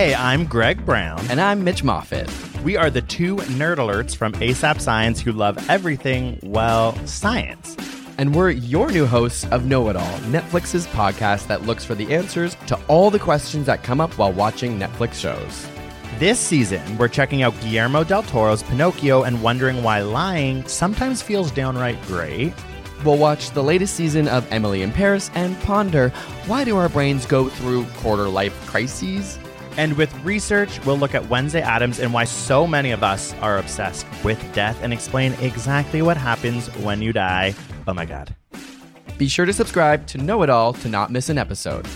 Hey, I'm Greg Brown. And I'm Mitch Moffat. We are the two nerd alerts from ASAP Science who love everything, well, science. And we're your new hosts of Know It All, Netflix's podcast that looks for the answers to all the questions that come up while watching Netflix shows. This season, we're checking out Guillermo del Toro's Pinocchio and wondering why lying sometimes feels downright great. We'll watch the latest season of Emily in Paris and ponder why do our brains go through quarter life crises? And with research, we'll look at Wednesday Addams and why so many of us are obsessed with death and explain exactly what happens when you die. Oh my God. Be sure to subscribe to Know It All to not miss an episode.